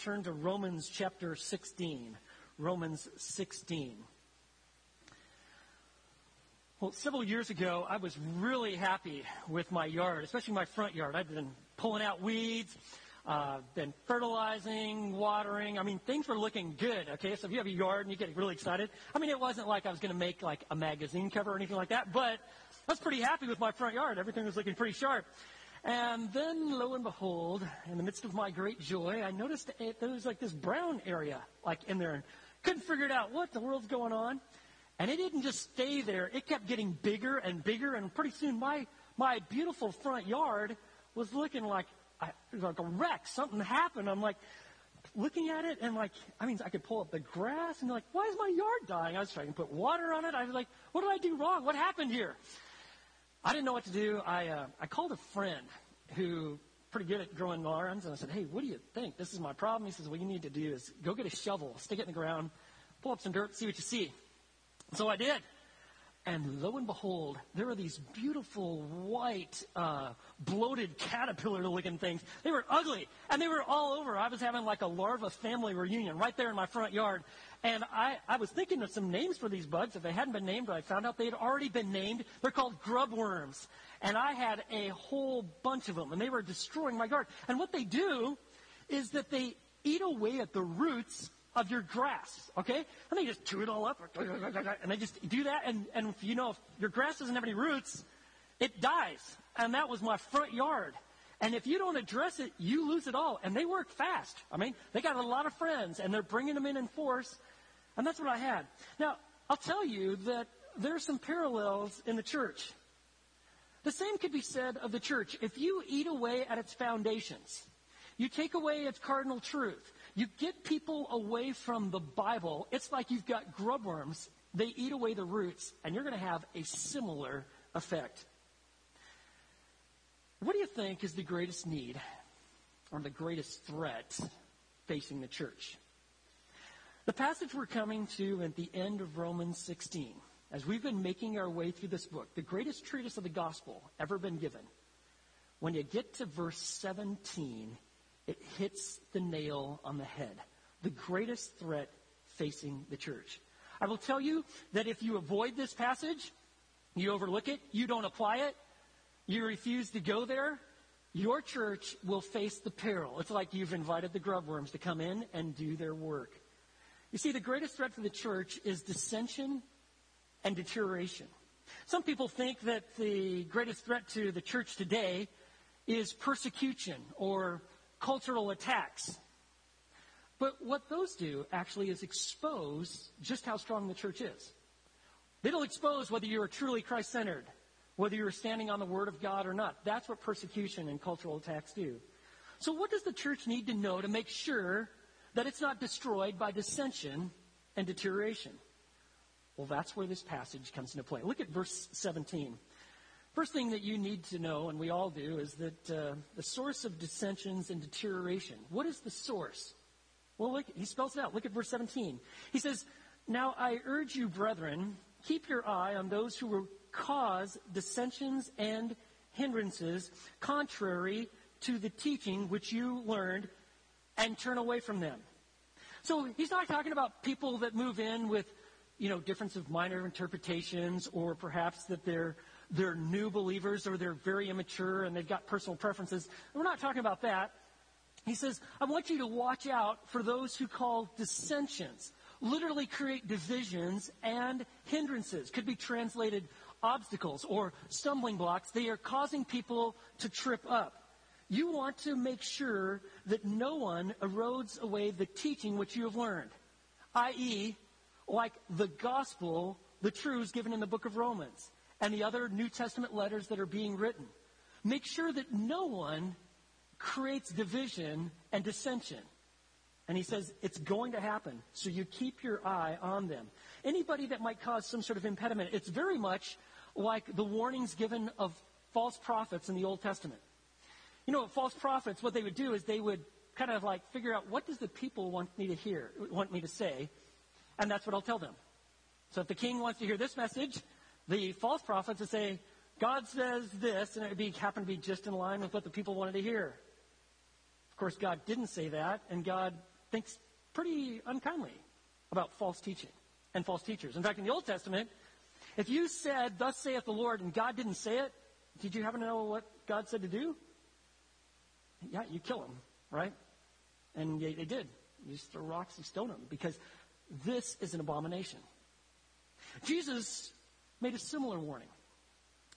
turn to Romans chapter 16. Romans 16. Well, several years ago, I was really happy with my yard, especially my front yard. I've been pulling out weeds, uh, been fertilizing, watering. I mean, things were looking good. Okay, so if you have a yard and you get really excited, I mean, it wasn't like I was going to make like a magazine cover or anything like that, but I was pretty happy with my front yard. Everything was looking pretty sharp. And then, lo and behold, in the midst of my great joy, I noticed it, there was like this brown area, like in there, and couldn't figure it out. What the world's going on? And it didn't just stay there. It kept getting bigger and bigger, and pretty soon my my beautiful front yard was looking like I, like a wreck. Something happened. I'm like looking at it, and like I mean, I could pull up the grass, and like, why is my yard dying? I was trying to put water on it. I was like, what did I do wrong? What happened here? I didn't know what to do. I uh, I called a friend who pretty good at growing lawns, and I said, hey, what do you think? This is my problem. He says, what you need to do is go get a shovel, stick it in the ground, pull up some dirt, see what you see. So I did. And lo and behold, there were these beautiful white, uh, bloated caterpillar looking things. They were ugly and they were all over. I was having like a larva family reunion right there in my front yard. And I, I was thinking of some names for these bugs. If they hadn't been named, I found out they had already been named. They're called grub worms. And I had a whole bunch of them and they were destroying my garden. And what they do is that they eat away at the roots of your grass, okay? And they just chew it all up, and they just do that. And, and you know, if your grass doesn't have any roots, it dies. And that was my front yard. And if you don't address it, you lose it all. And they work fast. I mean, they got a lot of friends, and they're bringing them in in force. And that's what I had. Now, I'll tell you that there are some parallels in the church. The same could be said of the church. If you eat away at its foundations, you take away its cardinal truth, you get people away from the Bible, it's like you've got grub worms. They eat away the roots, and you're going to have a similar effect. What do you think is the greatest need or the greatest threat facing the church? The passage we're coming to at the end of Romans 16, as we've been making our way through this book, the greatest treatise of the gospel ever been given, when you get to verse 17, it hits the nail on the head. The greatest threat facing the church. I will tell you that if you avoid this passage, you overlook it, you don't apply it, you refuse to go there, your church will face the peril. It's like you've invited the grubworms to come in and do their work. You see, the greatest threat for the church is dissension and deterioration. Some people think that the greatest threat to the church today is persecution or cultural attacks. But what those do actually is expose just how strong the church is. It'll expose whether you are truly Christ centered, whether you're standing on the Word of God or not. That's what persecution and cultural attacks do. So, what does the church need to know to make sure that it's not destroyed by dissension and deterioration? Well, that's where this passage comes into play. Look at verse 17. First thing that you need to know, and we all do, is that uh, the source of dissensions and deterioration. What is the source? Well, look, he spells it out. Look at verse 17. He says, Now I urge you, brethren, keep your eye on those who will cause dissensions and hindrances contrary to the teaching which you learned and turn away from them. So he's not talking about people that move in with, you know, difference of minor interpretations or perhaps that they're they're new believers or they're very immature and they've got personal preferences. We're not talking about that. He says, I want you to watch out for those who call dissensions, literally create divisions and hindrances. Could be translated obstacles or stumbling blocks. They are causing people to trip up. You want to make sure that no one erodes away the teaching which you have learned, i.e., like the gospel, the truths given in the book of Romans and the other New Testament letters that are being written. Make sure that no one creates division and dissension. And he says it's going to happen, so you keep your eye on them. Anybody that might cause some sort of impediment, it's very much like the warnings given of false prophets in the Old Testament. You know, false prophets, what they would do is they would kind of like figure out what does the people want me to hear, want me to say, and that's what I'll tell them. So if the king wants to hear this message, the false prophets would say, God says this, and it would be, happen to be just in line with what the people wanted to hear. Of course, God didn't say that, and God thinks pretty unkindly about false teaching and false teachers. In fact, in the Old Testament, if you said, Thus saith the Lord, and God didn't say it, did you happen to know what God said to do? Yeah, you kill him, right? And they, they did. You just throw rocks and stone him because this is an abomination. Jesus made a similar warning.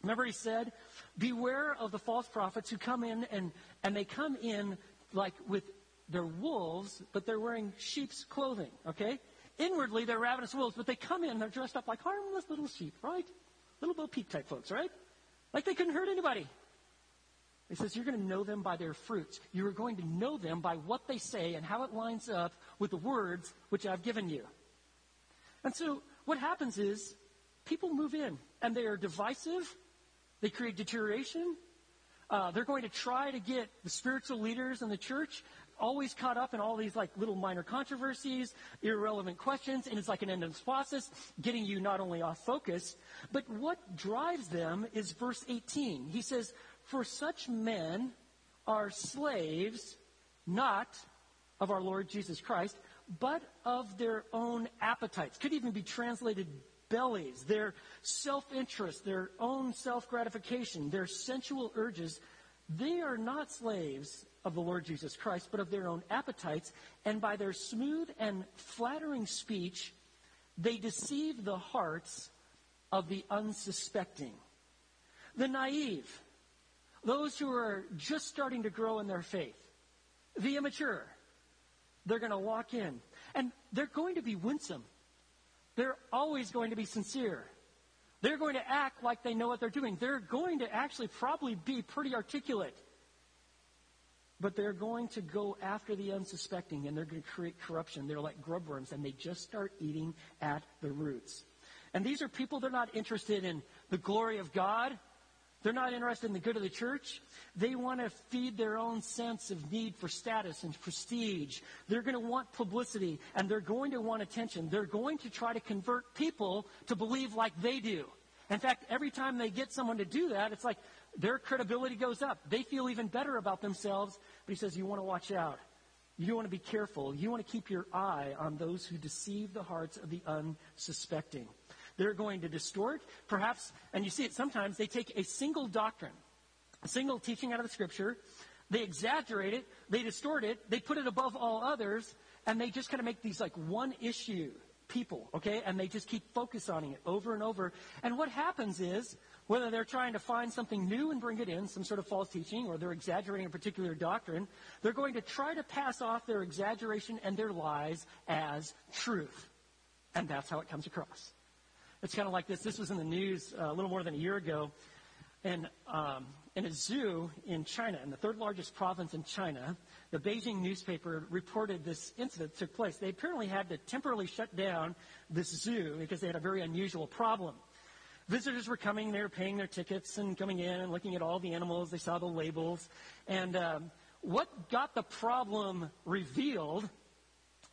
Remember, he said, Beware of the false prophets who come in and, and they come in like with their wolves, but they're wearing sheep's clothing, okay? Inwardly, they're ravenous wolves, but they come in, they're dressed up like harmless little sheep, right? Little Bo Peep type folks, right? Like they couldn't hurt anybody. He says, You're going to know them by their fruits. You are going to know them by what they say and how it lines up with the words which I've given you. And so what happens is people move in and they are divisive, they create deterioration. Uh, they're going to try to get the spiritual leaders in the church always caught up in all these like little minor controversies, irrelevant questions, and it's like an endless process, getting you not only off focus, but what drives them is verse 18. He says, For such men are slaves, not of our Lord Jesus Christ, but of their own appetites. Could even be translated bellies, their self interest, their own self gratification, their sensual urges. They are not slaves of the Lord Jesus Christ, but of their own appetites, and by their smooth and flattering speech, they deceive the hearts of the unsuspecting. The naive, those who are just starting to grow in their faith, the immature, they're going to walk in. And they're going to be winsome. They're always going to be sincere. They're going to act like they know what they're doing. They're going to actually probably be pretty articulate. But they're going to go after the unsuspecting and they're going to create corruption. They're like grub worms and they just start eating at the roots. And these are people, they're not interested in the glory of God. They're not interested in the good of the church. They want to feed their own sense of need for status and prestige. They're going to want publicity and they're going to want attention. They're going to try to convert people to believe like they do. In fact, every time they get someone to do that, it's like their credibility goes up. They feel even better about themselves. But he says, you want to watch out. You want to be careful. You want to keep your eye on those who deceive the hearts of the unsuspecting. They're going to distort, perhaps, and you see it sometimes, they take a single doctrine, a single teaching out of the scripture, they exaggerate it, they distort it, they put it above all others, and they just kind of make these like one issue people, okay? And they just keep focus on it over and over. And what happens is, whether they're trying to find something new and bring it in, some sort of false teaching, or they're exaggerating a particular doctrine, they're going to try to pass off their exaggeration and their lies as truth. And that's how it comes across. It's kind of like this. This was in the news uh, a little more than a year ago. And um, in a zoo in China, in the third largest province in China, the Beijing newspaper reported this incident took place. They apparently had to temporarily shut down this zoo because they had a very unusual problem. Visitors were coming, they were paying their tickets and coming in and looking at all the animals. They saw the labels. And um, what got the problem revealed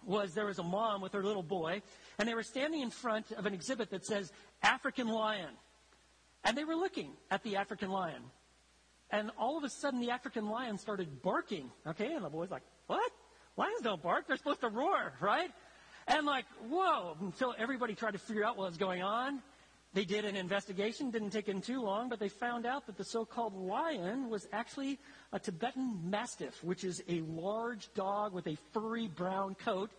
was there was a mom with her little boy, and they were standing in front of an exhibit that says African lion. And they were looking at the African lion. And all of a sudden, the African lion started barking. Okay, and the boy's like, What? Lions don't bark. They're supposed to roar, right? And like, whoa. Until everybody tried to figure out what was going on. They did an investigation, didn't take them too long, but they found out that the so called lion was actually a Tibetan Mastiff, which is a large dog with a furry brown coat.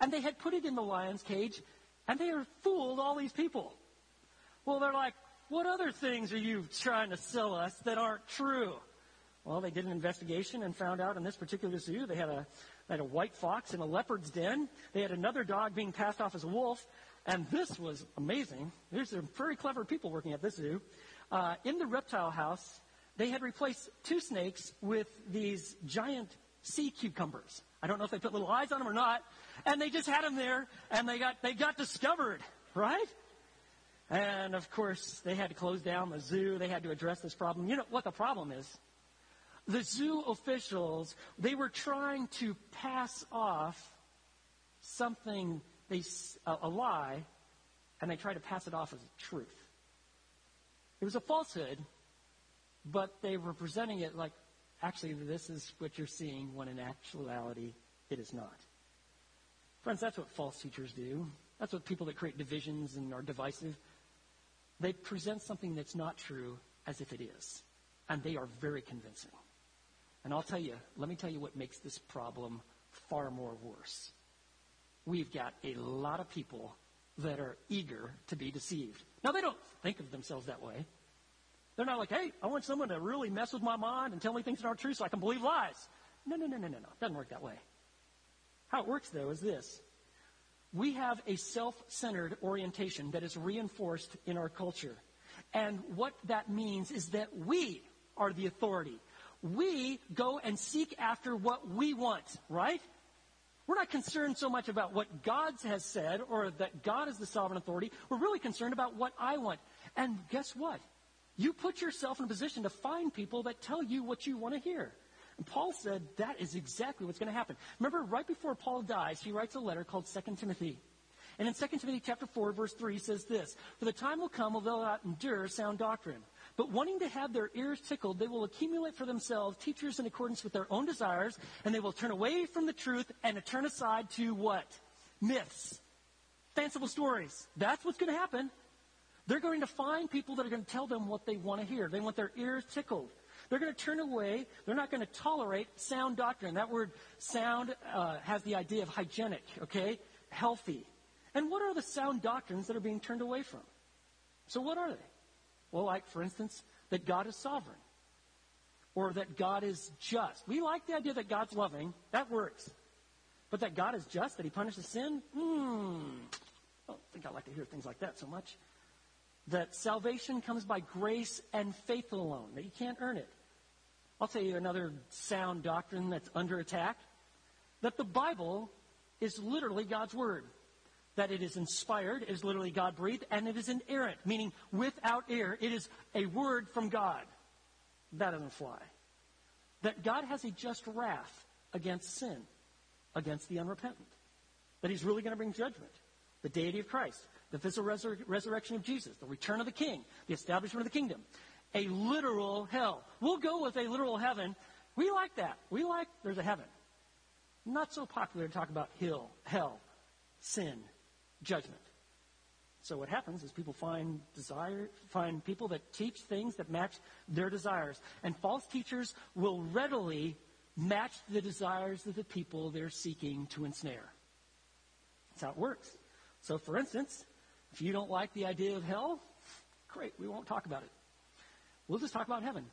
And they had put it in the lion's cage, and they had fooled all these people. Well, they're like, what other things are you trying to sell us that aren't true? Well, they did an investigation and found out in this particular zoo they had a, they had a white fox in a leopard's den. They had another dog being passed off as a wolf. And this was amazing. There's some very clever people working at this zoo. Uh, in the reptile house, they had replaced two snakes with these giant sea cucumbers. I don't know if they put little eyes on them or not. And they just had them there, and they got they got discovered, right? And of course, they had to close down the zoo. They had to address this problem. You know what the problem is? The zoo officials, they were trying to pass off something, they, a, a lie, and they try to pass it off as truth. It was a falsehood, but they were presenting it like actually, this is what you're seeing when in actuality it is not. Friends, that's what false teachers do. That's what people that create divisions and are divisive, they present something that's not true as if it is. And they are very convincing. And I'll tell you, let me tell you what makes this problem far more worse. We've got a lot of people that are eager to be deceived. Now, they don't think of themselves that way. They're not like, hey, I want someone to really mess with my mind and tell me things that aren't true so I can believe lies. No, no, no, no, no, no. It doesn't work that way. How it works, though, is this. We have a self-centered orientation that is reinforced in our culture. And what that means is that we are the authority. We go and seek after what we want, right? We're not concerned so much about what God has said or that God is the sovereign authority. We're really concerned about what I want. And guess what? You put yourself in a position to find people that tell you what you want to hear. And Paul said that is exactly what's going to happen. Remember, right before Paul dies, he writes a letter called 2 Timothy. And in 2 Timothy chapter 4, verse 3, he says this, For the time will come when they'll not endure sound doctrine. But wanting to have their ears tickled, they will accumulate for themselves teachers in accordance with their own desires, and they will turn away from the truth and turn aside to what? Myths. Fanciful stories. That's what's going to happen. They're going to find people that are going to tell them what they want to hear. They want their ears tickled. They're going to turn away. They're not going to tolerate sound doctrine. That word sound uh, has the idea of hygienic, okay? Healthy. And what are the sound doctrines that are being turned away from? So what are they? Well, like, for instance, that God is sovereign. Or that God is just. We like the idea that God's loving. That works. But that God is just, that he punishes sin? Hmm. I don't think I like to hear things like that so much. That salvation comes by grace and faith alone, that you can't earn it. I'll tell you another sound doctrine that's under attack. That the Bible is literally God's Word. That it is inspired, is literally God breathed, and it is inerrant, meaning without error. It is a word from God. That doesn't fly. That God has a just wrath against sin, against the unrepentant. That He's really going to bring judgment. The deity of Christ, the physical resur- resurrection of Jesus, the return of the King, the establishment of the kingdom a literal hell. We'll go with a literal heaven. We like that. We like there's a heaven. Not so popular to talk about hell, hell, sin, judgment. So what happens is people find desire, find people that teach things that match their desires. And false teachers will readily match the desires of the people they're seeking to ensnare. That's how it works. So for instance, if you don't like the idea of hell, great, we won't talk about it. We'll just talk about heaven.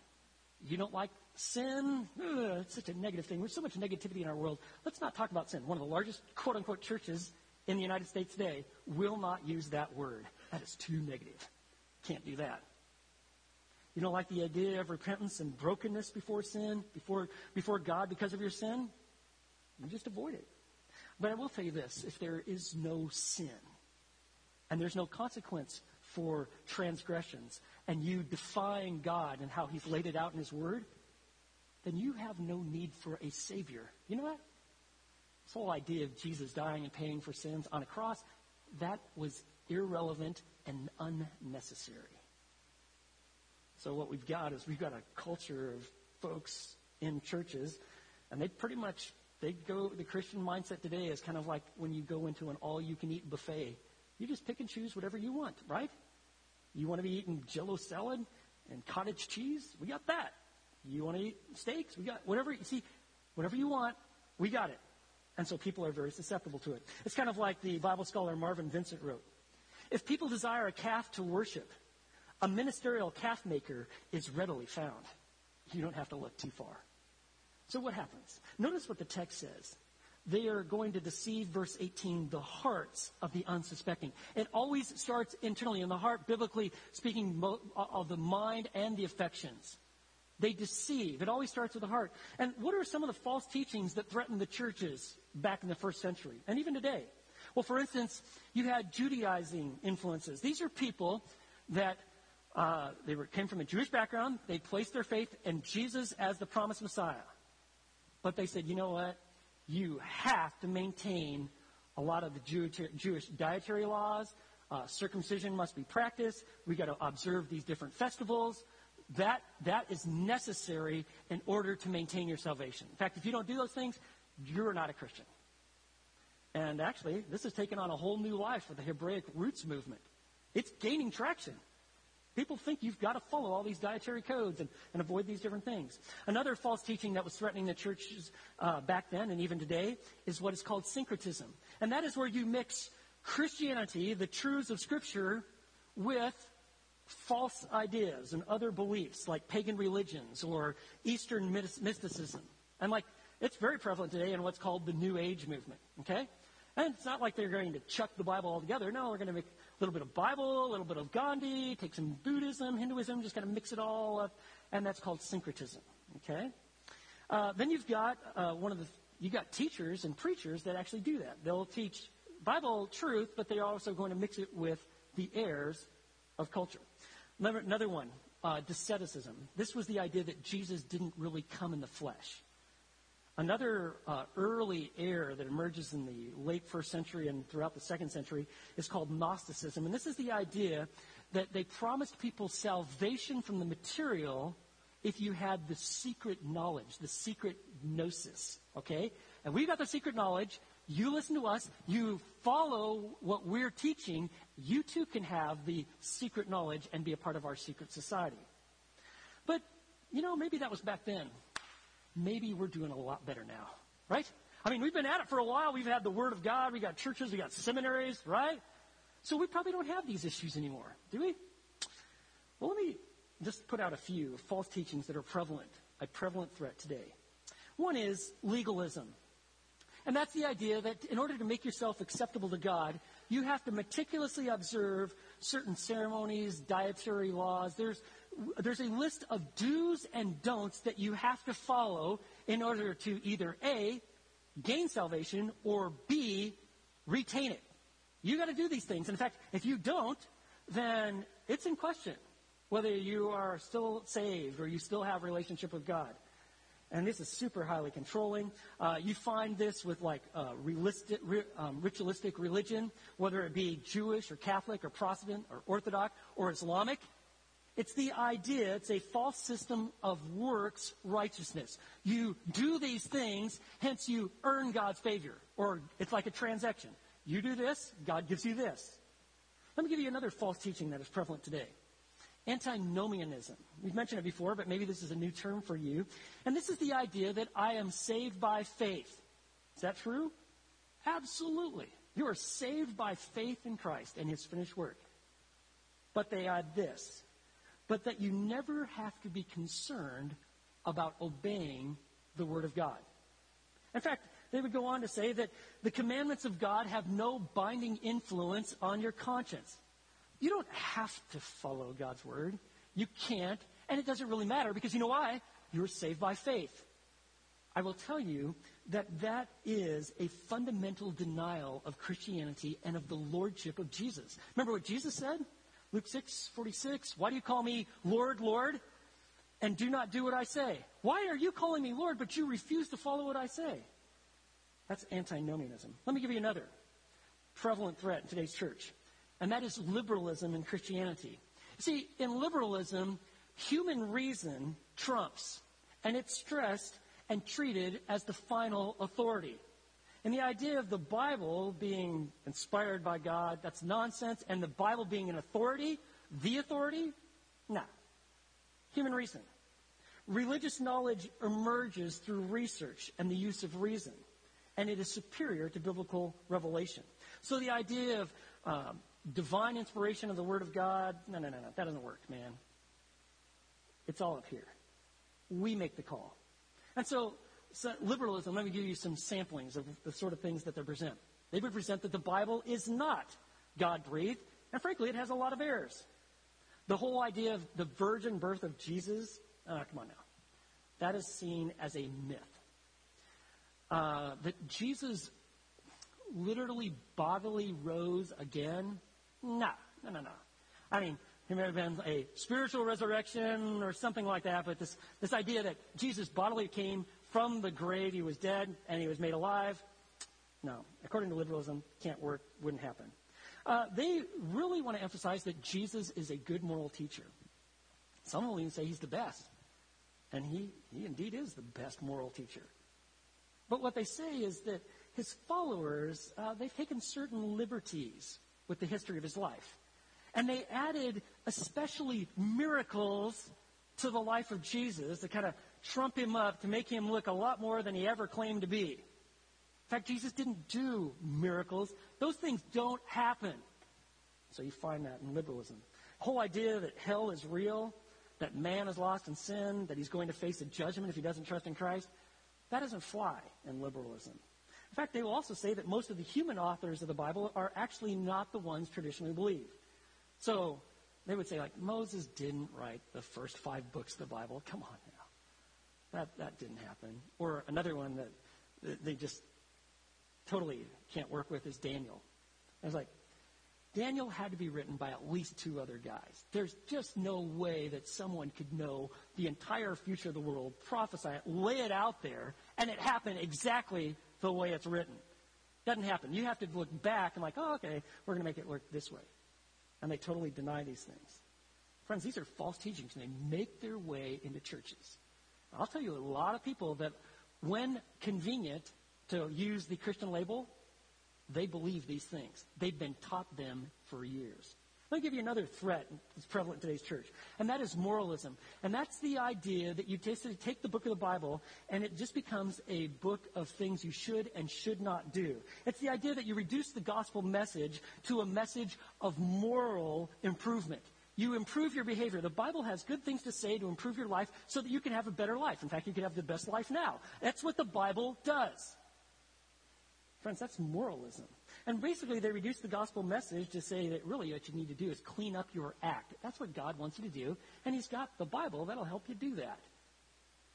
You don't like sin? Ugh, it's such a negative thing. There's so much negativity in our world. Let's not talk about sin. One of the largest quote unquote churches in the United States today will not use that word. That is too negative. Can't do that. You don't like the idea of repentance and brokenness before sin, before, before God because of your sin? You just avoid it. But I will tell you this if there is no sin and there's no consequence for transgressions and you defying God and how He's laid it out in His Word, then you have no need for a Savior. You know what? This whole idea of Jesus dying and paying for sins on a cross, that was irrelevant and unnecessary. So what we've got is we've got a culture of folks in churches, and they pretty much they go the Christian mindset today is kind of like when you go into an all you can eat buffet. You just pick and choose whatever you want, right? You want to be eating jello salad and cottage cheese? We got that. You want to eat steaks? We got whatever you see, whatever you want, we got it. And so people are very susceptible to it. It's kind of like the Bible scholar Marvin Vincent wrote. If people desire a calf to worship, a ministerial calf maker is readily found. You don't have to look too far. So what happens? Notice what the text says they are going to deceive, verse 18, the hearts of the unsuspecting. It always starts internally in the heart, biblically speaking, uh, of the mind and the affections. They deceive. It always starts with the heart. And what are some of the false teachings that threatened the churches back in the first century and even today? Well, for instance, you had Judaizing influences. These are people that uh, they were, came from a Jewish background. They placed their faith in Jesus as the promised Messiah. But they said, you know what? you have to maintain a lot of the Jewish dietary laws. Uh, circumcision must be practiced. We got to observe these different festivals. That, that is necessary in order to maintain your salvation. In fact, if you don't do those things, you're not a Christian. And actually, this has taken on a whole new life for the Hebraic roots movement. It's gaining traction. People think you've got to follow all these dietary codes and, and avoid these different things. Another false teaching that was threatening the churches uh, back then and even today is what is called syncretism. And that is where you mix Christianity, the truths of Scripture, with false ideas and other beliefs like pagan religions or Eastern mysticism. And like, it's very prevalent today in what's called the New Age movement, okay? And it's not like they're going to chuck the Bible altogether. No, we're going to make a little bit of Bible, a little bit of Gandhi, take some Buddhism, Hinduism, just kind of mix it all up, and that's called syncretism. Okay. Uh, then you've got uh, one of the you've got teachers and preachers that actually do that. They'll teach Bible truth, but they're also going to mix it with the airs of culture. Another, one, uh. This was the idea that Jesus didn't really come in the flesh. Another uh, early error that emerges in the late first century and throughout the second century is called Gnosticism. And this is the idea that they promised people salvation from the material if you had the secret knowledge, the secret gnosis. Okay? And we've got the secret knowledge. You listen to us. You follow what we're teaching. You too can have the secret knowledge and be a part of our secret society. But, you know, maybe that was back then maybe we're doing a lot better now, right? I mean, we've been at it for a while. We've had the Word of God. We got churches. We got seminaries, right? So we probably don't have these issues anymore, do we? Well, let me just put out a few false teachings that are prevalent, a prevalent threat today. One is legalism. And that's the idea that in order to make yourself acceptable to God, you have to meticulously observe certain ceremonies, dietary laws. There's there's a list of do's and don'ts that you have to follow in order to either A, gain salvation, or B, retain it. You got to do these things. In fact, if you don't, then it's in question whether you are still saved or you still have a relationship with God. And this is super highly controlling. Uh, you find this with like uh, realistic, um, ritualistic religion, whether it be Jewish or Catholic or Protestant or Orthodox or Islamic. It's the idea, it's a false system of works righteousness. You do these things, hence you earn God's favor. Or it's like a transaction. You do this, God gives you this. Let me give you another false teaching that is prevalent today. Antinomianism. We've mentioned it before, but maybe this is a new term for you. And this is the idea that I am saved by faith. Is that true? Absolutely. You are saved by faith in Christ and his finished work. But they add this but that you never have to be concerned about obeying the Word of God. In fact, they would go on to say that the commandments of God have no binding influence on your conscience. You don't have to follow God's Word. You can't, and it doesn't really matter because you know why? You're saved by faith. I will tell you that that is a fundamental denial of Christianity and of the lordship of Jesus. Remember what Jesus said? Luke 6, 46. Why do you call me Lord, Lord, and do not do what I say? Why are you calling me Lord, but you refuse to follow what I say? That's antinomianism. Let me give you another prevalent threat in today's church, and that is liberalism in Christianity. See, in liberalism, human reason trumps, and it's stressed and treated as the final authority. And the idea of the Bible being inspired by God, that's nonsense. And the Bible being an authority, the authority, no. Human reason. Religious knowledge emerges through research and the use of reason, and it is superior to biblical revelation. So the idea of um, divine inspiration of the Word of God, no, no, no, no, that doesn't work, man. It's all up here. We make the call. And so liberalism, let me give you some samplings of the sort of things that they present. They would present that the Bible is not God breathed, and frankly, it has a lot of errors. The whole idea of the virgin birth of Jesus, uh, come on now, that is seen as a myth. Uh, that Jesus literally bodily rose again, no, no, no, no. I mean, it may have been a spiritual resurrection or something like that, but this, this idea that Jesus bodily came from the grave, he was dead and he was made alive. No, according to liberalism, can't work, wouldn't happen. Uh, they really want to emphasize that Jesus is a good moral teacher. Some will even say he's the best. And he, he indeed is the best moral teacher. But what they say is that his followers, uh, they've taken certain liberties with the history of his life. And they added especially miracles to the life of Jesus to kind of trump him up to make him look a lot more than he ever claimed to be. In fact, Jesus didn't do miracles. Those things don't happen. So you find that in liberalism. The whole idea that hell is real, that man is lost in sin, that he's going to face a judgment if he doesn't trust in Christ, that doesn't fly in liberalism. In fact, they will also say that most of the human authors of the Bible are actually not the ones traditionally believed. So they would say, like, Moses didn't write the first five books of the Bible. Come on now. That, that didn't happen. Or another one that they just totally can't work with is Daniel. I was like, Daniel had to be written by at least two other guys. There's just no way that someone could know the entire future of the world, prophesy it, lay it out there, and it happened exactly the way it's written. Doesn't happen. You have to look back and like, oh, okay, we're going to make it work this way. And they totally deny these things. Friends, these are false teachings, and they make their way into churches. I'll tell you a lot of people that, when convenient to use the Christian label, they believe these things. They've been taught them for years. Let me give you another threat that's prevalent in today's church, and that is moralism. And that's the idea that you take the book of the Bible and it just becomes a book of things you should and should not do. It's the idea that you reduce the gospel message to a message of moral improvement. You improve your behavior. The Bible has good things to say to improve your life so that you can have a better life. In fact, you can have the best life now. That's what the Bible does. Friends, that's moralism. And basically, they reduce the gospel message to say that really what you need to do is clean up your act. That's what God wants you to do. And He's got the Bible that'll help you do that.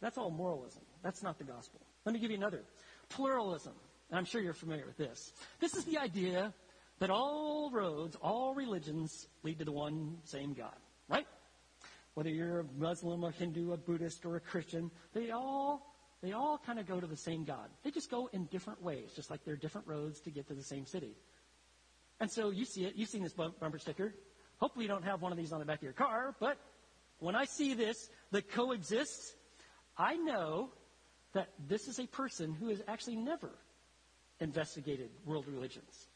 That's all moralism. That's not the gospel. Let me give you another. Pluralism. I'm sure you're familiar with this. This is the idea that all roads, all religions lead to the one same God, right? Whether you're a Muslim, a Hindu, a Buddhist, or a Christian, they all they all kind of go to the same God. They just go in different ways, just like there are different roads to get to the same city. And so you see it. You've seen this bumper sticker. Hopefully you don't have one of these on the back of your car, but when I see this that coexists, I know that this is a person who has actually never investigated world religions.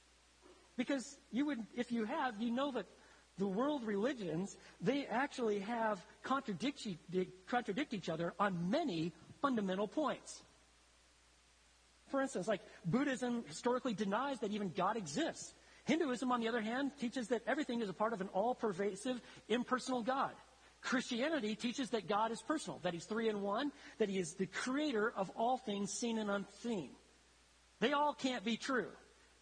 Because you would, if you have, you know that the world religions, they actually have contradict, contradict each other on many fundamental points. For instance, like Buddhism historically denies that even God exists. Hinduism, on the other hand, teaches that everything is a part of an all pervasive, impersonal God. Christianity teaches that God is personal, that He's three in one, that He is the creator of all things seen and unseen. They all can't be true.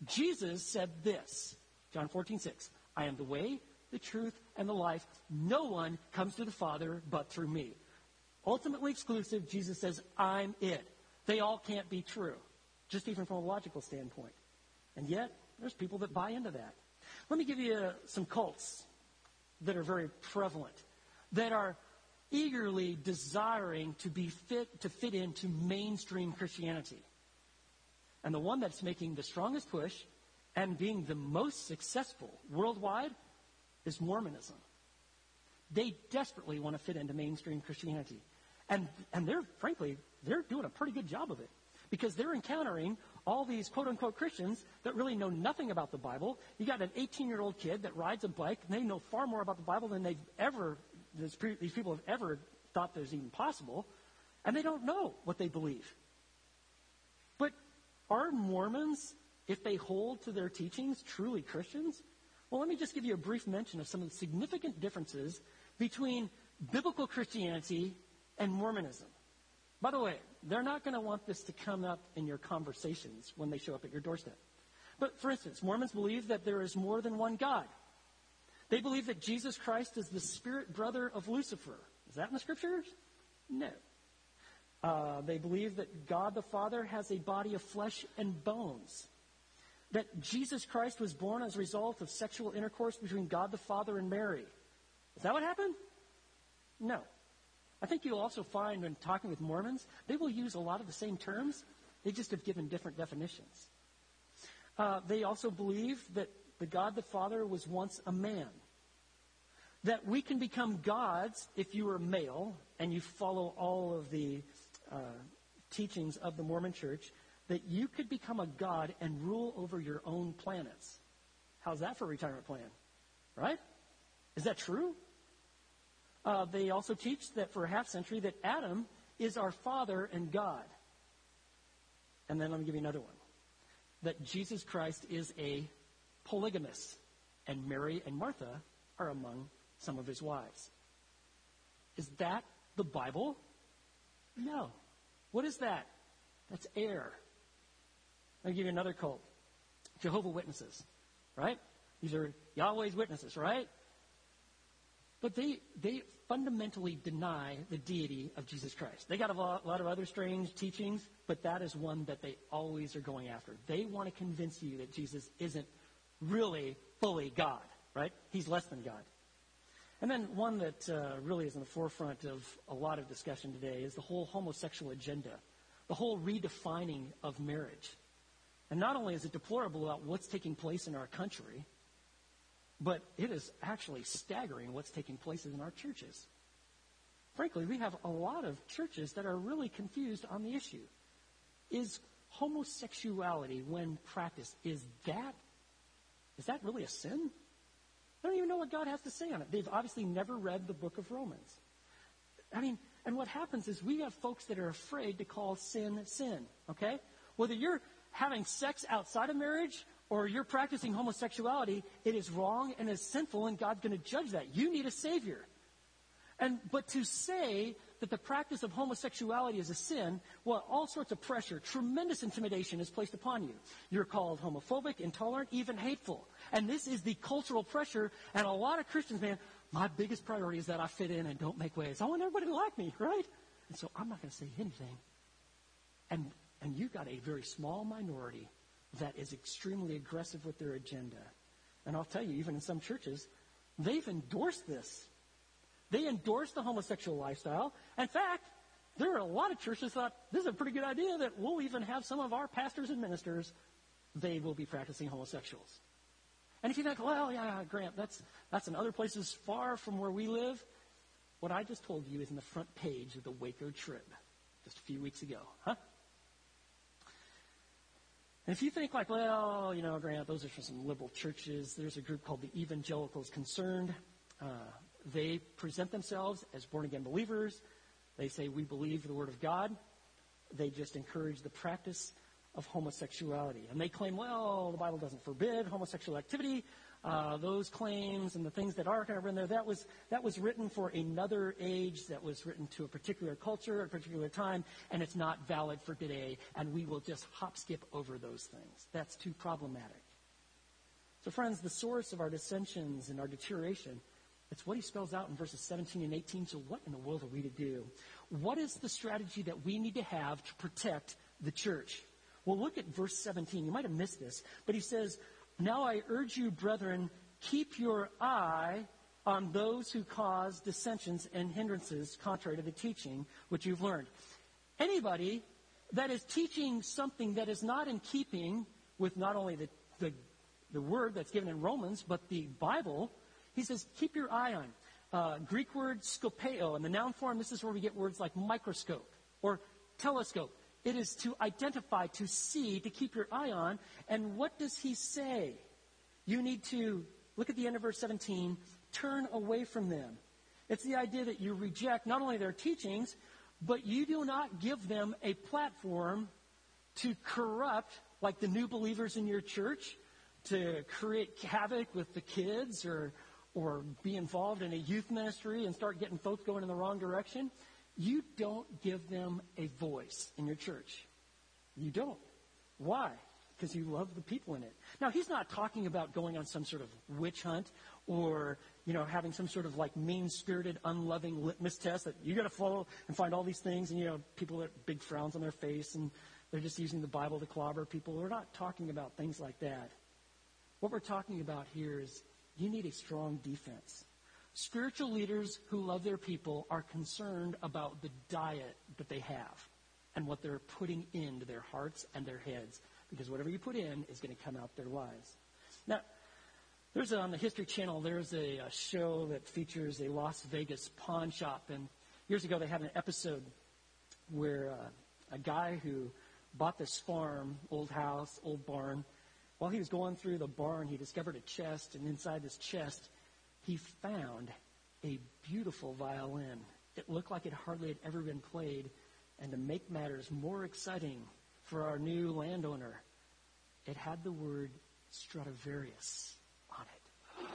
Jesus said this, John 14, 6, I am the way, the truth, and the life. No one comes to the Father but through me ultimately exclusive, Jesus says, I'm it. They all can't be true, just even from a logical standpoint. And yet, there's people that buy into that. Let me give you uh, some cults that are very prevalent, that are eagerly desiring to be fit to fit into mainstream Christianity. And the one that's making the strongest push and being the most successful worldwide is Mormonism. They desperately want to fit into mainstream Christianity. And, and they're, frankly, they're doing a pretty good job of it because they're encountering all these quote unquote Christians that really know nothing about the Bible. You got an 18 year old kid that rides a bike, and they know far more about the Bible than they've ever, these people have ever thought there's even possible, and they don't know what they believe. But are Mormons, if they hold to their teachings, truly Christians? Well, let me just give you a brief mention of some of the significant differences between biblical Christianity and Mormonism. By the way, they're not going to want this to come up in your conversations when they show up at your doorstep. But for instance, Mormons believe that there is more than one God. They believe that Jesus Christ is the spirit brother of Lucifer. Is that in the scriptures? No. Uh, they believe that God the Father has a body of flesh and bones. That Jesus Christ was born as a result of sexual intercourse between God the Father and Mary. Is that what happened? No. I think you'll also find when talking with Mormons, they will use a lot of the same terms. They just have given different definitions. Uh, they also believe that the God the Father was once a man. that we can become gods if you are male and you follow all of the uh, teachings of the Mormon church, that you could become a god and rule over your own planets. How's that for a retirement plan? Right? Is that true? Uh, they also teach that for a half century that Adam is our father and God. And then let me give you another one. That Jesus Christ is a polygamist, and Mary and Martha are among some of his wives. Is that the Bible? No. What is that? That's air. Let me give you another cult. Jehovah Witnesses, right? These are Yahweh's witnesses, right? But they, they fundamentally deny the deity of Jesus Christ. They got a lot, a lot of other strange teachings, but that is one that they always are going after. They want to convince you that Jesus isn't really fully God, right? He's less than God. And then one that uh, really is in the forefront of a lot of discussion today is the whole homosexual agenda, the whole redefining of marriage. And not only is it deplorable about what's taking place in our country, but it is actually staggering what's taking place in our churches. Frankly, we have a lot of churches that are really confused on the issue. Is homosexuality, when practiced, is that is that really a sin? I don't even know what God has to say on it. They've obviously never read the book of Romans. I mean, and what happens is we have folks that are afraid to call sin sin, okay? Whether you're having sex outside of marriage or you're practicing homosexuality, it is wrong and is sinful, and God's going to judge that. You need a Savior. And, but to say that the practice of homosexuality is a sin, well, all sorts of pressure, tremendous intimidation is placed upon you. You're called homophobic, intolerant, even hateful. And this is the cultural pressure, and a lot of Christians, man, my biggest priority is that I fit in and don't make waves. I want everybody to like me, right? And so I'm not going to say anything. And, and you've got a very small minority that is extremely aggressive with their agenda. And I'll tell you, even in some churches, they've endorsed this. They endorse the homosexual lifestyle. In fact, there are a lot of churches thought this is a pretty good idea that we'll even have some of our pastors and ministers, they will be practicing homosexuals. And if you think, well, yeah, Grant, that's, that's in other places far from where we live, what I just told you is in the front page of the Waco Trib just a few weeks ago. Huh? And if you think like, well, you know, Grant, those are for some liberal churches. There's a group called the Evangelicals Concerned. Uh, they present themselves as born again believers. They say, we believe the Word of God. They just encourage the practice of homosexuality. And they claim, well, the Bible doesn't forbid homosexual activity. Uh, those claims and the things that are kind of in there, that was, that was written for another age, that was written to a particular culture, a particular time, and it's not valid for today, and we will just hop skip over those things. That's too problematic. So, friends, the source of our dissensions and our deterioration it's what he spells out in verses 17 and 18. So, what in the world are we to do? What is the strategy that we need to have to protect the church? Well, look at verse 17. You might have missed this, but he says, Now I urge you, brethren, keep your eye on those who cause dissensions and hindrances contrary to the teaching which you've learned. Anybody that is teaching something that is not in keeping with not only the, the, the word that's given in Romans, but the Bible, he says, keep your eye on. Uh, Greek word skopeo. In the noun form, this is where we get words like microscope or telescope. It is to identify, to see, to keep your eye on. And what does he say? You need to, look at the end of verse 17, turn away from them. It's the idea that you reject not only their teachings, but you do not give them a platform to corrupt, like the new believers in your church, to create havoc with the kids or, or be involved in a youth ministry and start getting folks going in the wrong direction, you don't give them a voice in your church. You don't. Why? Because you love the people in it. Now, he's not talking about going on some sort of witch hunt or, you know, having some sort of like mean-spirited, unloving litmus test that you got to follow and find all these things and, you know, people with big frowns on their face and they're just using the Bible to clobber people. We're not talking about things like that. What we're talking about here is you need a strong defense. Spiritual leaders who love their people are concerned about the diet that they have and what they're putting into their hearts and their heads because whatever you put in is going to come out their lives. Now, There's a, on the History Channel, there's a, a show that features a Las Vegas pawn shop. And years ago, they had an episode where uh, a guy who bought this farm, old house, old barn, while he was going through the barn, he discovered a chest, and inside this chest, he found a beautiful violin. It looked like it hardly had ever been played. And to make matters more exciting for our new landowner, it had the word Stradivarius on it.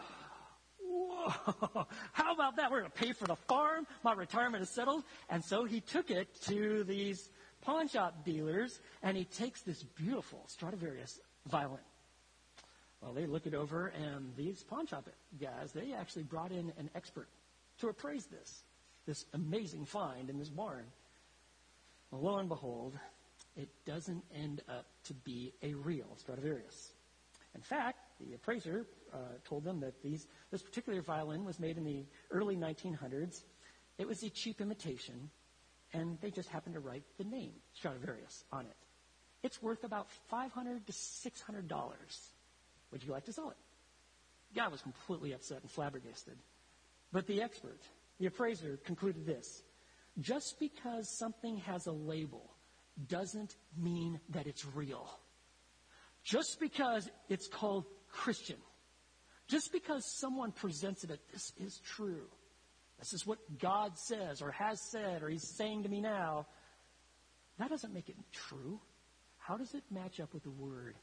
whoa, how about that? We're going to pay for the farm. My retirement is settled. And so he took it to these pawn shop dealers, and he takes this beautiful Stradivarius violin. Well, they look it over, and these pawn shop guys, they actually brought in an expert to appraise this, this amazing find in this barn. Well, lo and behold, it doesn't end up to be a real Stradivarius. In fact, the appraiser uh, told them that these, this particular violin was made in the early 1900s. It was a cheap imitation, and they just happened to write the name Stradivarius on it. It's worth about 500 to $600. Would you like to sell it? The guy was completely upset and flabbergasted. But the expert, the appraiser, concluded this just because something has a label doesn't mean that it's real. Just because it's called Christian, just because someone presents it as this is true, this is what God says or has said or He's saying to me now, that doesn't make it true. How does it match up with the Word?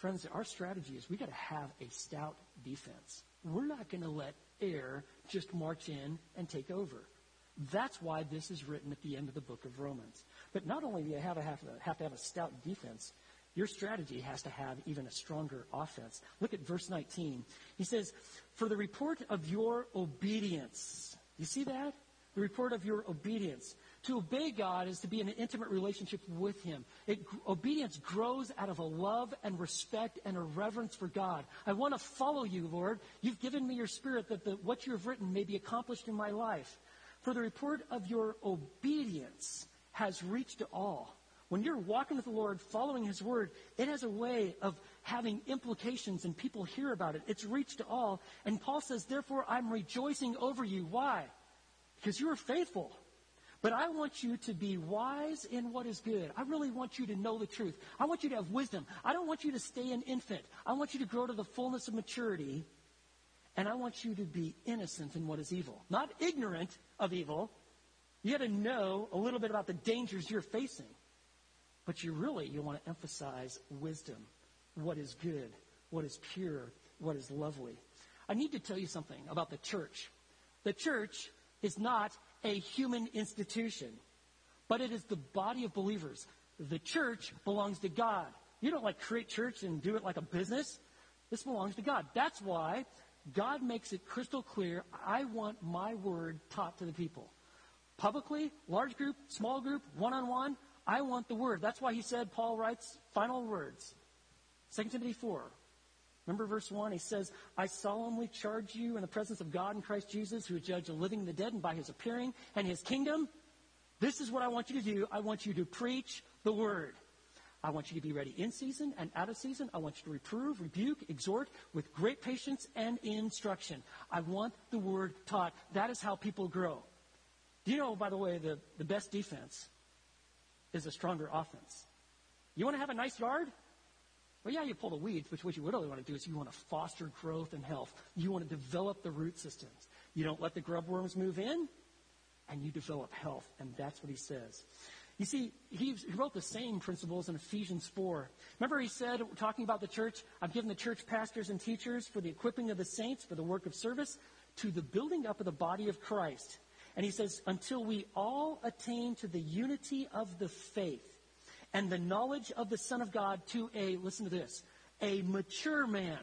Friends, our strategy is we got to have a stout defense. We're not going to let air just march in and take over. That's why this is written at the end of the book of Romans. But not only do you have to have, to have, to have a stout defense, your strategy has to have even a stronger offense. Look at verse 19. He says, For the report of your obedience. You see that? The report of your obedience. To obey God is to be in an intimate relationship with Him. It, obedience grows out of a love and respect and a reverence for God. I want to follow you, Lord. You've given me your spirit that the, what you have written may be accomplished in my life. For the report of your obedience has reached to all. When you're walking with the Lord, following His Word, it has a way of having implications and people hear about it. It's reached to all. And Paul says, therefore, I'm rejoicing over you. Why? Because you are faithful. But I want you to be wise in what is good. I really want you to know the truth. I want you to have wisdom. I don't want you to stay an infant. I want you to grow to the fullness of maturity. And I want you to be innocent in what is evil. Not ignorant of evil. You got to know a little bit about the dangers you're facing. But you really, you want to emphasize wisdom, what is good, what is pure, what is lovely. I need to tell you something about the church. The church is not a human institution, but it is the body of believers. The church belongs to God. You don't like create church and do it like a business. This belongs to God. That's why God makes it crystal clear I want my word taught to the people. Publicly, large group, small group, one on one, I want the word. That's why he said, Paul writes final words. 2 Timothy 4. Remember verse 1? He says, I solemnly charge you in the presence of God and Christ Jesus, who is judge the living and the dead, and by his appearing and his kingdom. This is what I want you to do. I want you to preach the word. I want you to be ready in season and out of season. I want you to reprove, rebuke, exhort with great patience and instruction. I want the word taught. That is how people grow. Do you know, by the way, the, the best defense is a stronger offense. You want to have a nice yard? Well, yeah, you pull the weeds, but what you really want to do is you want to foster growth and health. You want to develop the root systems. You don't let the grub worms move in, and you develop health. And that's what he says. You see, he, wrote the same principles in Ephesians 4. Remember, he said, talking about the church, I've given the church pastors and teachers for the equipping of the saints, for the work of service, to the building up of the body of Christ and he says, until we all attain to the unity of the faith and the knowledge of the Son of God to a, listen to this, a mature man.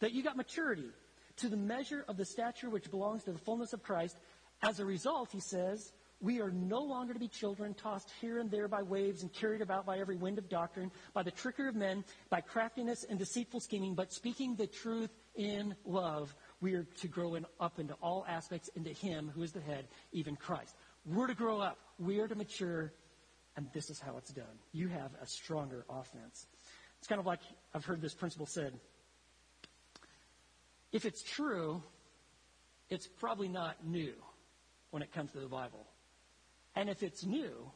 That you got maturity to the measure of the stature which belongs to the fullness of Christ. As a result, he says, we are no longer to be children tossed here and there by waves and carried about by every wind of doctrine, by the trickery of men, by craftiness and deceitful scheming, but speaking the truth in love we are to grow in, up into all aspects into Him who is the head, even Christ. We're to grow up. We are to mature. And this is how it's done. You have a stronger offense. It's kind of like I've heard this principle said. If it's true, it's probably not new when it comes to the Bible. And if it's new,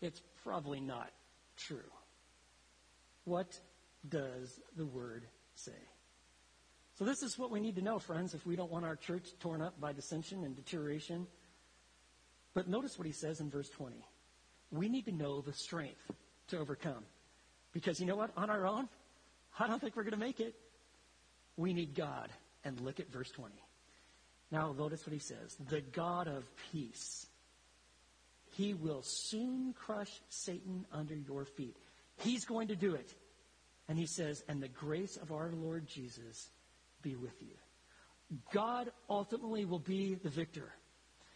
it's probably not true. What does the Word say? So, this is what we need to know, friends, if we don't want our church torn up by dissension and deterioration. But notice what he says in verse 20. We need to know the strength to overcome. Because you know what? On our own, I don't think we're going to make it. We need God. And look at verse 20. Now, notice what he says The God of peace. He will soon crush Satan under your feet. He's going to do it. And he says, And the grace of our Lord Jesus be with you. God ultimately will be the victor.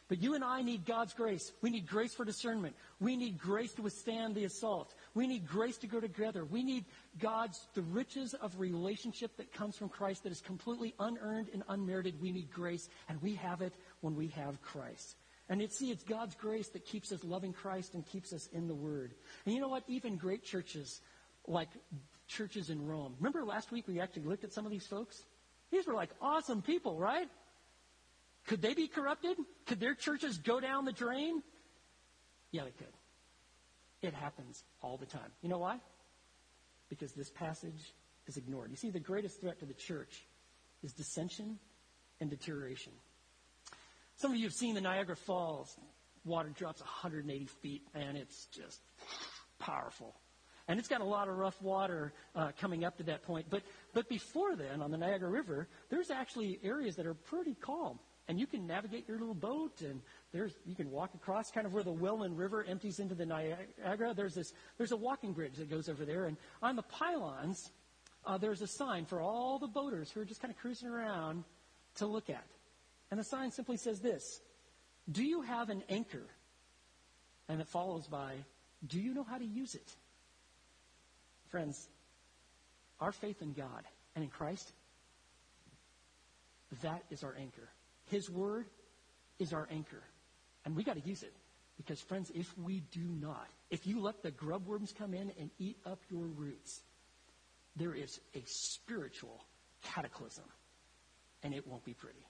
But you and I need God's grace. We need grace for discernment. We need grace to withstand the assault. We need grace to go together. We need God's, the riches of relationship that comes from Christ that is completely unearned and unmerited. We need grace, and we have it when we have Christ. And it's, see, it's God's grace that keeps us loving Christ and keeps us in the Word. And you know what? Even great churches, like churches in Rome. Remember last week we actually looked at some of these folks? These were like awesome people, right? Could they be corrupted? Could their churches go down the drain? Yeah, they could. It happens all the time. You know why? Because this passage is ignored. You see, the greatest threat to the church is dissension and deterioration. Some of you have seen the Niagara Falls. Water drops 180 feet, and it's just powerful. And it's got a lot of rough water uh, coming up to that point. But, but before then, on the Niagara River, there's actually areas that are pretty calm and you can navigate your little boat and there's you can walk across kind of where the Welland River empties into the Niagara. There's this there's a walking bridge that goes over there, and on the pylons uh, there's a sign for all the boaters who are just kind of cruising around to look at, and the sign simply says this: Do you have an anchor? And it follows by, Do you know how to use it? Friends, our faith in God and in Christ, that is our anchor. His word is our anchor. And we got to use it. Because, friends, if we do not, if you let the grub worms come in and eat up your roots, there is a spiritual cataclysm. And it won't be pretty.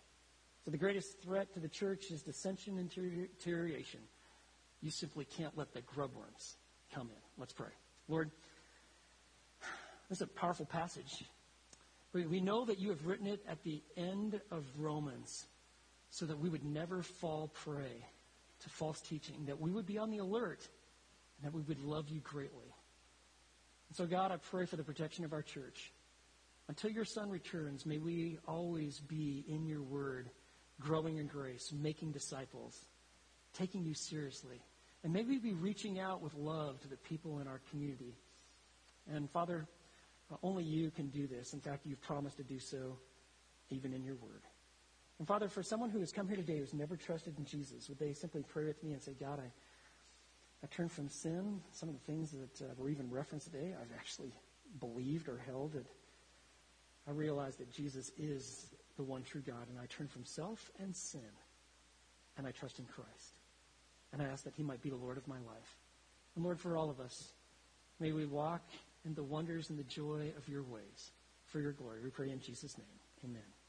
So the greatest threat to the church is dissension and deterioration. You simply can't let the grub worms come in. Let's pray. Lord, this is a powerful passage. We know that you have written it at the end of Romans so that we would never fall prey to false teaching, that we would be on the alert, and that we would love you greatly. And so, God, I pray for the protection of our church. Until your Son returns, may we always be in your word, growing in grace, making disciples, taking you seriously. And may we be reaching out with love to the people in our community. And Father, only you can do this. In fact, you've promised to do so even in your word. And Father, for someone who has come here today who's never trusted in Jesus, would they simply pray with me and say, God, I, I turn from sin, some of the things that uh, were even referenced today, I've actually believed or held it. I realize that Jesus is the one true God, and I turn from self and sin, and I trust in Christ. And I ask that he might be the Lord of my life. And Lord, for all of us, may we walk in the wonders and the joy of your ways for your glory. We pray in Jesus' name. Amen.